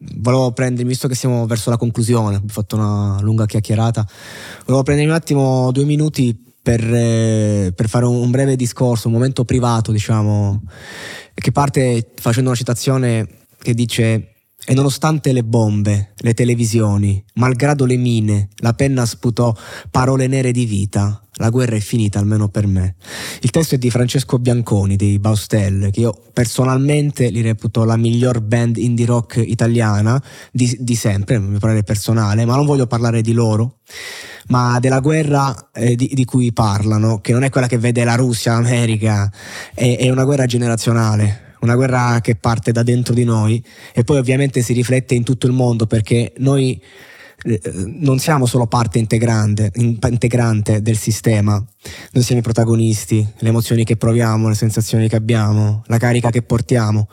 volevo prendermi, visto che siamo verso la conclusione, abbiamo fatto una lunga chiacchierata, volevo prendermi un attimo due minuti per, eh, per fare un breve discorso, un momento privato, diciamo, che parte facendo una citazione che dice e nonostante le bombe, le televisioni, malgrado le mine, la penna sputò parole nere di vita. La guerra è finita, almeno per me. Il testo è di Francesco Bianconi, dei Baustelle, che io personalmente li reputo la miglior band indie rock italiana di, di sempre, mi parere personale, ma non voglio parlare di loro, ma della guerra eh, di, di, cui parlano, che non è quella che vede la Russia, l'America, è, è una guerra generazionale una guerra che parte da dentro di noi e poi ovviamente si riflette in tutto il mondo perché noi eh, non siamo solo parte integrante, integrante, del sistema, noi siamo i protagonisti, le emozioni che proviamo, le sensazioni che abbiamo, la carica che portiamo,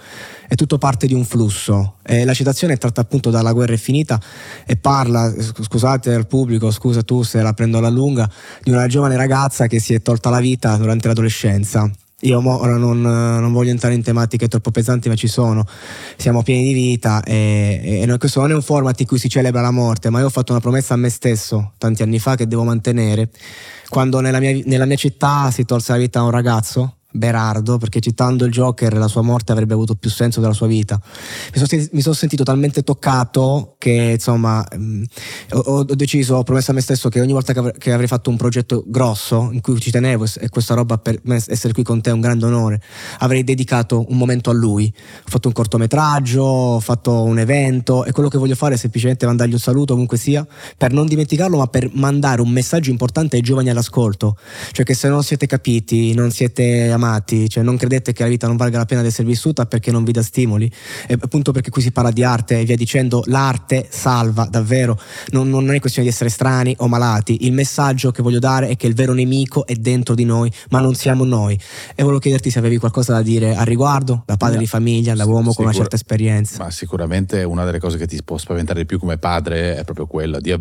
è tutto parte di un flusso. E la citazione è tratta appunto dalla guerra è finita e parla, scusate al pubblico, scusa tu se la prendo alla lunga, di una giovane ragazza che si è tolta la vita durante l'adolescenza io ora non, non, voglio entrare in tematiche troppo pesanti, ma ci sono. Siamo pieni di vita e, e, questo non è un format in cui si celebra la morte, ma io ho fatto una promessa a me stesso tanti anni fa che devo mantenere. Quando nella mia, nella mia città si tolse la vita a un ragazzo, Berardo, perché citando il Joker la sua morte avrebbe avuto più senso della sua vita. Mi sono, mi sono sentito talmente toccato che insomma mh, mm, ho, ho, deciso, ho promesso a me stesso che ogni volta che, avrei, che avrei fatto un progetto grosso in cui ci tenevo e questa roba per me essere qui con te è un grande onore, avrei dedicato un momento a lui. Ho fatto un cortometraggio, ho fatto un evento e quello che voglio fare è semplicemente mandargli un saluto comunque sia, per non dimenticarlo ma per mandare un messaggio importante ai giovani all'ascolto, cioè che se non siete capiti, non siete amati, amati, cioè non credete che la vita non valga la pena di essere vissuta perché non vi dà stimoli, e appunto perché qui si parla di arte e via dicendo, l'arte salva davvero, non, non è questione di essere strani o malati, il messaggio che voglio dare è che il vero nemico è dentro di noi, ma non siamo noi. E volevo chiederti se avevi qualcosa da dire al riguardo, da padre di famiglia, da uomo con una certa esperienza. Ma sicuramente una delle cose che ti può spaventare di più come padre è proprio quella di,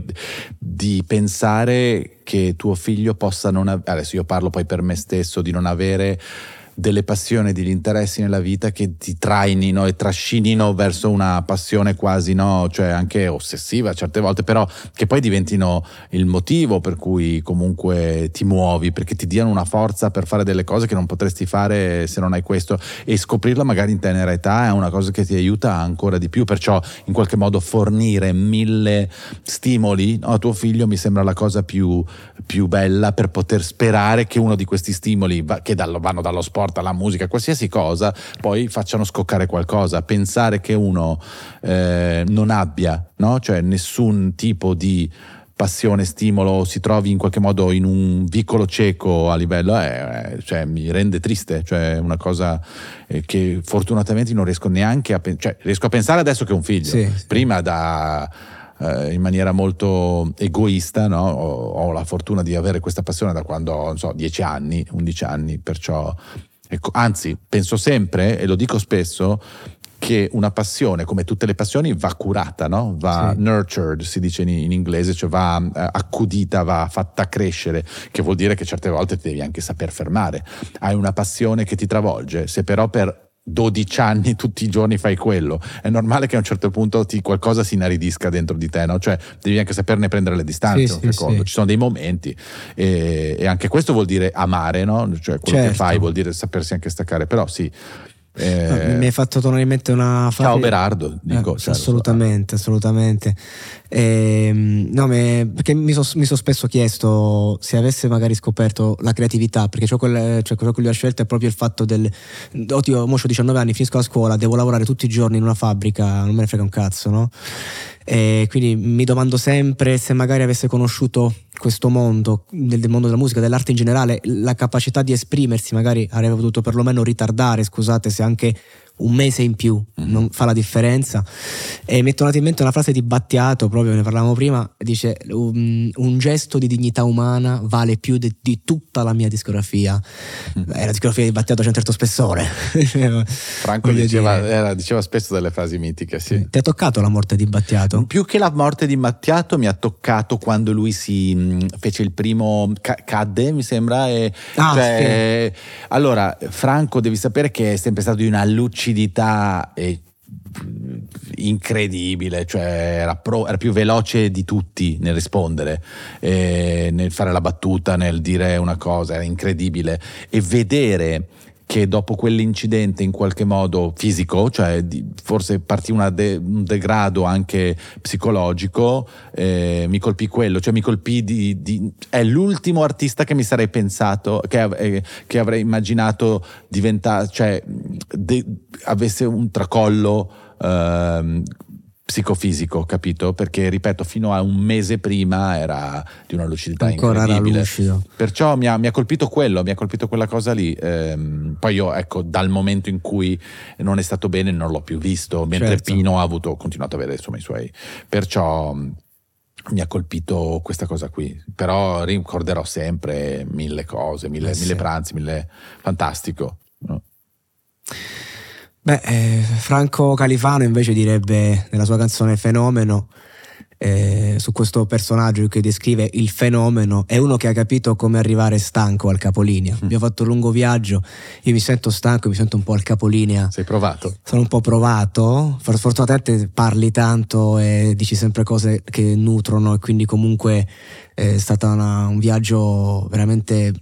di pensare che tuo figlio possa non avere, adesso io parlo poi per me stesso, di non avere delle passioni, degli interessi nella vita che ti trainino e trascinino verso una passione quasi, no, cioè anche ossessiva certe volte, però che poi diventino il motivo per cui comunque ti muovi, perché ti diano una forza per fare delle cose che non potresti fare se non hai questo. E scoprirla magari in tenera età è una cosa che ti aiuta ancora di più, perciò in qualche modo fornire mille stimoli no, a tuo figlio mi sembra la cosa più, più bella per poter sperare che uno di questi stimoli che vanno dallo sport sport, alla musica, qualsiasi cosa, poi facciano scoccare qualcosa. Pensare che uno eh, non abbia, no? cioè nessun tipo di passione, stimolo, si trovi in qualche modo in un vicolo cieco a livello, eh, eh cioè, mi rende triste, cioè una cosa eh, che fortunatamente non riesco neanche a pensare, cioè riesco a pensare adesso che ho un figlio, sì, prima da... Uh, in maniera molto egoista, no? ho, ho, la fortuna di avere questa passione da quando ho, non so, 10 anni, 11 anni, perciò Ecco, anzi, penso sempre, e lo dico spesso, che una passione, come tutte le passioni, va curata, no? va sì. nurtured, si dice in, in inglese, cioè va eh, accudita, va fatta crescere, che vuol dire che certe volte ti devi anche saper fermare. Hai una passione che ti travolge, se però per 12 anni tutti i giorni fai quello, è normale che a un certo punto ti, qualcosa si inaridisca dentro di te, no? Cioè devi anche saperne prendere le distanze, sì, sì, sì. ci sono dei momenti e, e, anche questo vuol dire amare, no? Cioè quello certo. che fai vuol dire sapersi anche staccare, però sì, eh, mi hai fatto tornare in mente una fase. Ciao Berardo, dico, eh, assolutamente, assolutamente. Eh, no, me, perché mi sono so spesso chiesto se avesse magari scoperto la creatività, perché ciò, quel, cioè, quello che lui ha scelto è proprio il fatto del oddio, mo ho 19 anni, finisco la scuola, devo lavorare tutti i giorni in una fabbrica, non me ne frega un cazzo, no? E quindi mi domando sempre se magari avesse conosciuto questo mondo, del mondo della musica, dell'arte in generale, la capacità di esprimersi magari avrebbe potuto perlomeno ritardare, scusate se anche un mese in più mm-hmm. non fa la differenza. E mi è tornata in mente una frase di Battiato, proprio ne parlavamo prima, dice un, un gesto di dignità umana vale più di, di tutta la mia discografia. Mm-hmm. Eh, la discografia di Battiato c'è un certo spessore. Franco diceva, era, diceva, spesso delle frasi mitiche. Sì. Ti ha toccato la morte di Battiato? Più che la morte di Battiato mi ha toccato quando lui si mh, fece il primo ca- cadde, mi sembra. E, ah, cioè, sì. Allora, Franco devi sapere che è sempre stato di una luce lucidità incredibile, cioè era, pro, era, più veloce di tutti nel rispondere, eh, nel fare la battuta, nel dire una cosa, era incredibile. E vedere che dopo quell'incidente in qualche modo fisico, cioè forse partì de, un degrado anche psicologico, eh, mi colpì quello, cioè mi colpì di, di, è l'ultimo artista che mi sarei pensato, che, eh, che avrei immaginato diventasse, cioè de, avesse un tracollo eh, psicofisico, capito? Perché ripeto, fino a un mese prima era di una lucidità Ancora incredibile. Perciò mi ha, mi ha, colpito quello, mi ha colpito quella cosa lì. Ehm, poi io, ecco, dal momento in cui non è stato bene non l'ho più visto, mentre certo. Pino ha avuto, continuato ad avere insomma i suoi. Perciò mi ha colpito questa cosa qui, però ricorderò sempre mille cose, mille, eh sì. mille pranzi, mille... fantastico. Beh, eh, Franco Califano invece direbbe nella sua canzone Fenomeno eh, su questo personaggio che descrive il fenomeno è uno che ha capito come arrivare stanco al capolinea. Mm. Abbiamo fatto un lungo viaggio, io mi sento stanco, mi sento un po' al capolinea. Sei provato? Sono un po' provato, fortunatamente parli tanto e dici sempre cose che nutrono e quindi comunque è stato un viaggio veramente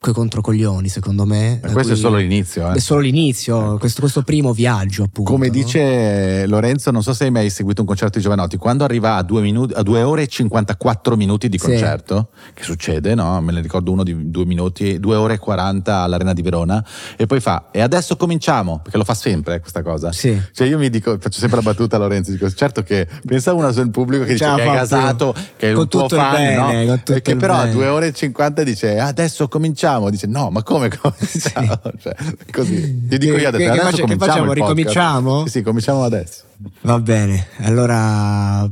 coi controcoglioni, secondo me. Ma questo è solo l'inizio. Eh. È solo l'inizio, eh. questo, questo, primo viaggio, appunto. Come dice Lorenzo, non so se hai mai seguito un concerto di Giovanotti, quando arriva a 2 ore e 54 minuti di concerto, sì. che succede, no? Me ne ricordo uno di 2 minuti, 2 ore e 40 all'Arena di Verona, e poi fa, e adesso cominciamo, perché lo fa sempre eh, questa cosa. Sì. Cioè io mi dico, faccio sempre la battuta a Lorenzo, dico, certo che pensa una sul pubblico che dice che è casato, che è un tuo fan, bene, no? E che però bene. a 2 ore e 50 dice, adesso cominciamo cominciamo? Dice no, ma come cominciamo? cioè, così. Ti dico io adesso, che, adesso che facciamo? Ricominciamo? Sì, sì, cominciamo adesso. Va bene, allora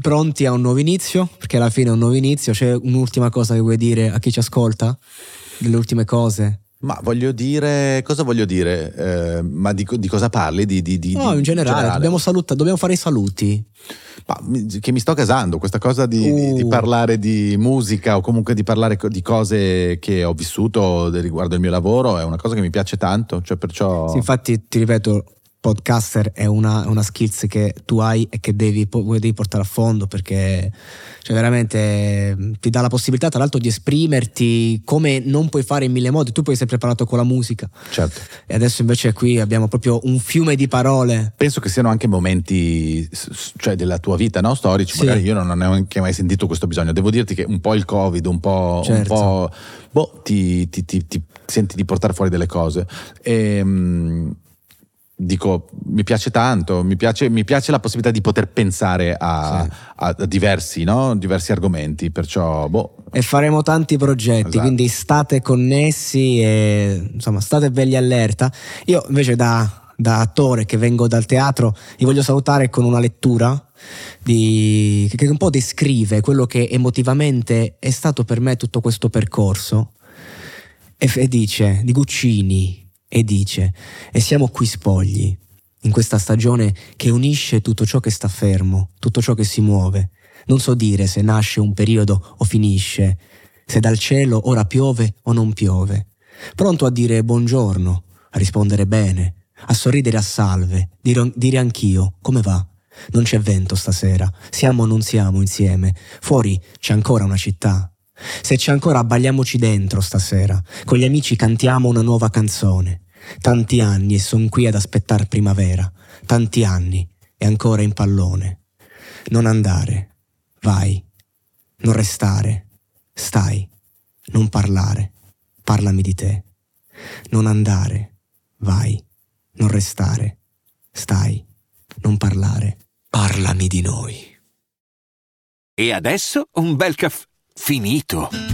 pronti a un nuovo inizio? Perché alla fine è un nuovo inizio. C'è un'ultima cosa che vuoi dire a chi ci ascolta? Delle ultime cose? Ma voglio dire, cosa voglio dire? Eh, ma di, di, cosa parli? Di, di, no, in generale, generale. Dobbiamo, saluta, dobbiamo fare i saluti. Ma, che mi sto casando, questa cosa di, uh. di, parlare di musica o comunque di parlare di cose che ho vissuto riguardo il mio lavoro è una cosa che mi piace tanto. Cioè perciò... Sì, infatti, ti ripeto, podcaster è una, una, skills che tu hai e che devi, devi portare a fondo perché cioè veramente ti dà la possibilità tra l'altro di esprimerti come non puoi fare in mille modi tu puoi essere preparato con la musica certo e adesso invece qui abbiamo proprio un fiume di parole penso che siano anche momenti cioè della tua vita no? storici sì. magari io non, ho neanche mai sentito questo bisogno devo dirti che un po' il covid un po', certo. un po' boh, ti, ti, ti, ti, senti di portare fuori delle cose e ehm, dico, mi piace tanto, mi piace, mi piace, la possibilità di poter pensare a, sì. a diversi, no? diversi, argomenti, perciò boh. E faremo tanti progetti, esatto. quindi state connessi e insomma state belli allerta. Io invece da, da attore che vengo dal teatro vi voglio salutare con una lettura di, che un po' descrive quello che emotivamente è stato per me tutto questo percorso e, e dice di Guccini e dice, e siamo qui spogli, in questa stagione che unisce tutto ciò che sta fermo, tutto ciò che si muove. Non so dire se nasce un periodo o finisce, se dal cielo ora piove o non piove. Pronto a dire buongiorno, a rispondere bene, a sorridere a salve, dire, dire anch'io come va. Non c'è vento stasera, siamo o non siamo insieme, fuori c'è ancora una città. Se c'è ancora abbagliamoci dentro stasera, con gli amici cantiamo una nuova canzone. Tanti anni e son qui ad aspettar primavera, tanti anni e ancora in pallone. Non andare, vai, non restare, stai, non parlare, parlami di te. Non andare, vai, non restare, stai, non parlare, parlami di noi. E adesso un bel caffè. Finito.